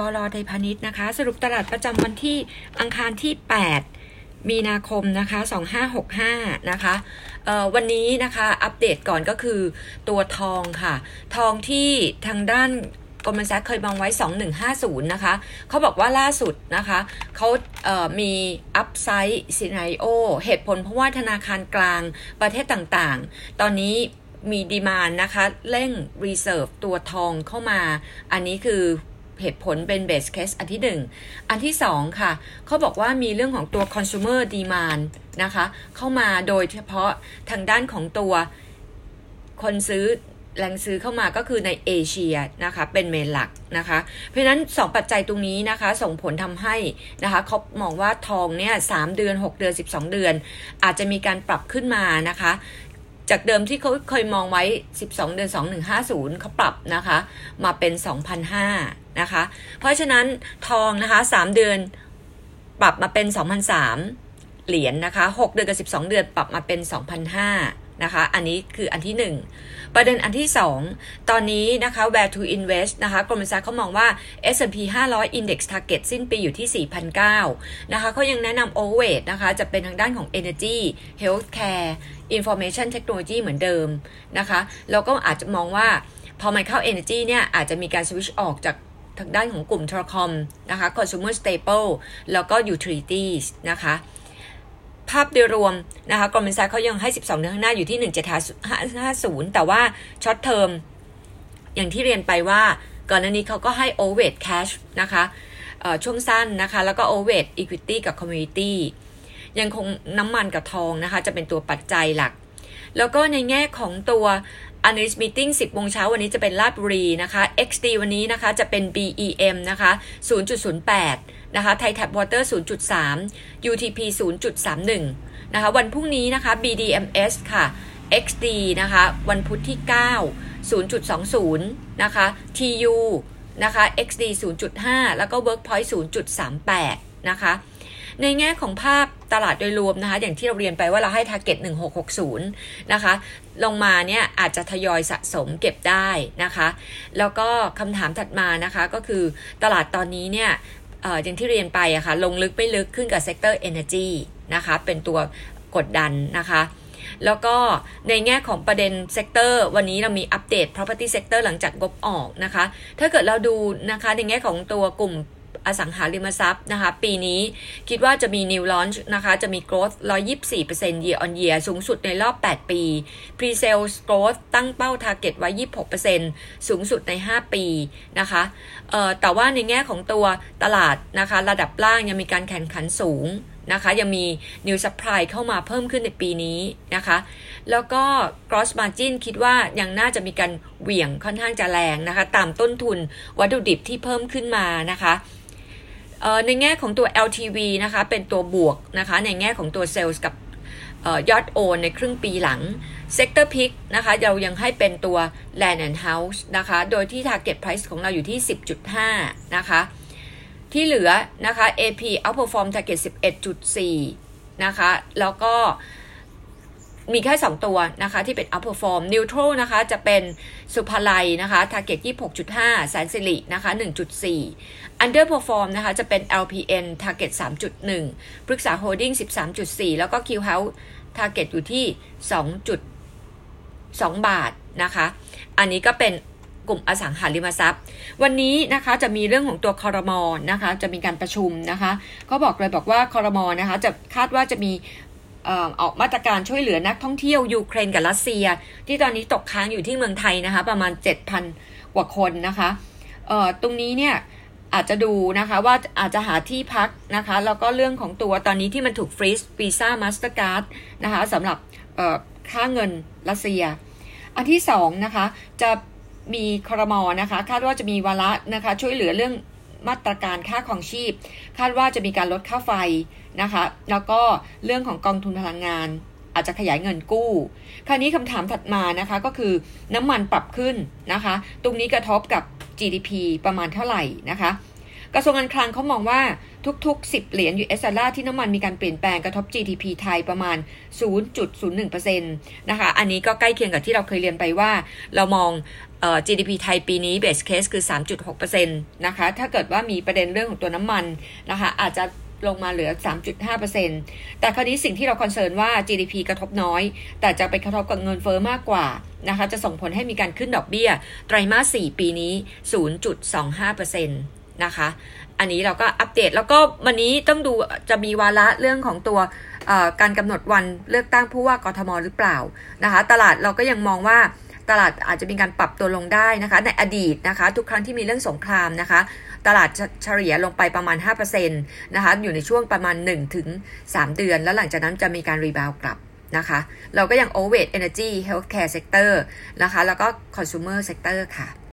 บลไทยพาณิชย์นะคะ สรุปตลาดประจำวันที่อังคารที่ 8 มีนาคมนะคะ 2565 นะคะวันนี้นะคะอัปเดตก่อนก็คือตัวทองค่ะ ทองที่ทางด้าน Goldman Sachs เคยมองไว้ 2150 นะคะ เขาบอกว่าล่าสุดนะคะ เขามี upside scenario เหตุผลเพราะว่าธนาคารกลางประเทศต่างๆ ตอนนี้มี demand นะคะ เร่ง reserve ตัวทองเข้ามา อันนี้คือ เหตุผลเป็น base case อันที่หนึ่งอันที่สองค่ะ เขาบอกว่ามีเรื่องของตัว consumer demand นะคะ เข้ามาโดยเฉพาะทางด้านของตัวคนซื้อแรงซื้อเข้ามาก็คือในเอเชียนะคะเป็น main หลักนะคะ เพราะฉะนั้น 2 ปัจจัยตรงนี้นะคะ ส่งผลทำให้นะคะเขามองว่าทองเนี่ย3 เดือน 6 เดือน 12 เดือน อาจจะมีการปรับขึ้นมานะคะ จากเดิมที่เขาเคยมองไว้ 12 เดือน 2150เขาปรับนะคะ มาเป็น2,500นะคะ เพราะฉะนั้นทองนะคะ 3 เดือนปรับมาเป็น 2,003เหรียญนนะคะ 6 เดือนกับ 12 เดือนปรับมาเป็น 2,005นะคะ อันนี้คืออันที่ 1 ประเด็นอันที่ 2 ตอนนี้นะคะ where to invest นะคะกรมสรรเขามองว่า S&P 500 Index Target สิ้นปีอยู่ที่ 4,009นะคะเขายังแนะนำ overweight นะคะ จะเป็นทางด้านของ energy healthcare information technology เหมือนเดิมนะคะแล้วก็อาจจะมองว่าพอมันเข้า energy เนี่ยอาจจะมีการสวิชออกจากทางด้านของกลุ่มโทรคอมนะคะ consumer staple แล้วก็ utilities นะคะภาพโดยรวมนะคะกรมบัญชีเขายังให้ 12 เดือนข้างหน้าอยู่ที่ 1750 แต่ว่าช็อตเทอมอย่างที่เรียนไปว่าก่อนหน้านี้เขาก็ให้ overweight cash นะคะช่วงสั้นนะคะ แล้วก็ overweight equity กับ commodity ยังคงน้ำมันกับทองนะคะ จะเป็นตัวปัจจัยหลัก แล้วก็ในแง่ของตัว Analyst Meeting 10โมงเช้าวันนี้จะเป็นลาดบุรีนะคะ XD วันนี้นะคะจะเป็น BEM นะคะ 0.08 นะคะ ไทยแท็บวอเตอร์ 0.3 UTP 0.31 นะคะ วันพรุ่งนี้นะคะ BDMs ค่ะ XD นะคะ วันพุธที่ 9 0.20 นะคะ TU นะคะ XD 0.5 แล้วก็ Workpoint 0.38 นะคะ ในแง่ของภาพตลาดโดยรวมนะคะ อย่างที่เราเรียนไปว่าเราให้ target 1660 นะคะ ลงมาเนี่ยอาจจะทยอยสะสมเก็บได้นะคะ แล้วก็คำถามถัดมานะคะก็คือตลาดตอนนี้เนี่ยอย่างที่เรียนไปอะคะ่ะลงลึกไม่ลึกขึ้นกับเซกเตอร์ Energy นะคะ เป็นตัวกดดันนะคะแล้วก็ในแง่ของประเด็น sector วันนี้เรามีอัปเดต property sector หลังจากงบออกนะคะ ถ้าเกิดเราดูนะคะในแง่ของตัวกลุ่ม อสังหาริมทรัพย์นะคะ ปีนี้คิดว่าจะมี new launch นะคะ จะมี growth 124% year on year สูงสุดในรอบ 8 ปี pre sales growth ตั้งเป้า target ไว้ 26%สูงสุดใน 5 ปีนะคะเอ่อแต่ว่าในแง่ของตัวตลาดนะคะ ระดับล่างยังมีการแข่งขันสูงนะคะ ยังมี new supply เข้ามาเพิ่มขึ้นในปีนี้นะคะ แล้วก็ gross margin คิดว่ายังน่าจะมีการเหวี่ยงค่อนข้างจะแรงนะคะ ตามต้นทุนวัตถุดิบที่เพิ่มขึ้นมานะคะ ในแง่ของตัว LTV นะคะเป็นตัวบวกนะคะในแง่ของตัวเซลล์กับยอดโอนในครึ่งปีหลัง Sector Pick นะคะเรายังให้เป็นตัว Land and House นะคะโดยที่ Target Price ของเราอยู่ที่ 10.5 นะคะที่เหลือนะคะ AP outperform target 11.4 นะคะแล้วก็ มีแค่ 2 ตัวนะคะที่เป็น outperform neutral นะคะจะเป็นสุภาลัยนะคะ target 26.5 แสนสิรินะคะ 1.4 underperform นะคะจะเป็น LPN target 3.1 ปรึกษา holding 13.4 แล้วก็ Q House target อยู่ที่ 2.2 บาทนะคะ อันนี้ก็เป็นกลุ่มอสังหาริมทรัพย์ วันนี้นะคะจะมีเรื่องของตัวคอรมอนนะคะ จะมีการประชุมนะคะเขาบอกเลยบอกว่าคอรมอนนะคะ จะคาดว่าจะมี ออกมาตรการช่วยเหลือนักท่องเที่ยวยูเครนกับรัสเซีย ที่ตอนนี้ตกค้างอยู่ที่เมืองไทยนะคะ ประมาณ 7,000 กว่าคนนะคะตรงนี้เนี่ยอาจจะดูนะคะว่าอาจจะหาที่พักนะคะแล้วก็เรื่องของตัวตอนนี้ที่มันถูก freeze Visa Mastercardนะคะสำหรับค่าเงินรัสเซีย อันที่สองนะคะจะมีครมนะคะคาดว่าจะมีวาระนะคะช่วยเหลือเรื่อง มาตรการค่าของชีพ คาดว่าจะมีการลดค่าไฟนะคะ แล้วก็เรื่องของกองทุนพลังงาน อาจจะขยายเงินกู้ คราวนี้คำถามถัดมานะคะก็คือน้ำมันปรับขึ้นนะคะ ตรงนี้กระทบกับ GDP ประมาณเท่าไหร่นะคะ กระทรวงการคลังเขามองว่าทุกๆ 10 เหรียญ US ดอลลาร์ที่น้ำมันมีการเปลี่ยนแปลงกระทบ GDP ไทยประมาณ 0.01%นะคะ อันนี้ก็ใกล้เคียงกับที่เราเคยเรียนไปว่า เรามอง GDP ไทยปีนี้ base case คือ 3.6%นะคะ ถ้าเกิดว่ามีประเด็นเรื่องของตัวน้ำมันนะคะ อาจจะลงมาเหลือ 3.5%แต่คราวนี้สิ่งที่เราคอนเซิร์นว่า GDP กระทบน้อย แต่จะไปกระทบกับเงินเฟอ้อมากกว่านะคะ จะส่งผลให้มีการขึ้นดอกเบี้ย ไตรมาส 4 ปีนี้ 0.25%นะคะ อันนี้เราก็อัปเดตแล้วก็วันนี้ต้องดูจะมีวาระเรื่องของตัวการกำหนดวันเลือกตั้งผู้ว่ากทมหรือเปล่านะคะ ตลาดเราก็ยังมองว่าตลาดอาจจะมีการปรับตัวลงได้นะคะ ในอดีตนะคะ ทุกครั้งที่มีเรื่องสงครามนะคะ ตลาดเฉลี่ยลงไปประมาณ 5%นะคะ อยู่ในช่วงประมาณ 1-3 เดือน แล้วหลังจากนั้นจะมีการรีบาวกลับนะคะ เราก็ยัง overweight energy healthcare sector นะคะ แล้วก็ consumer sector ค่ะ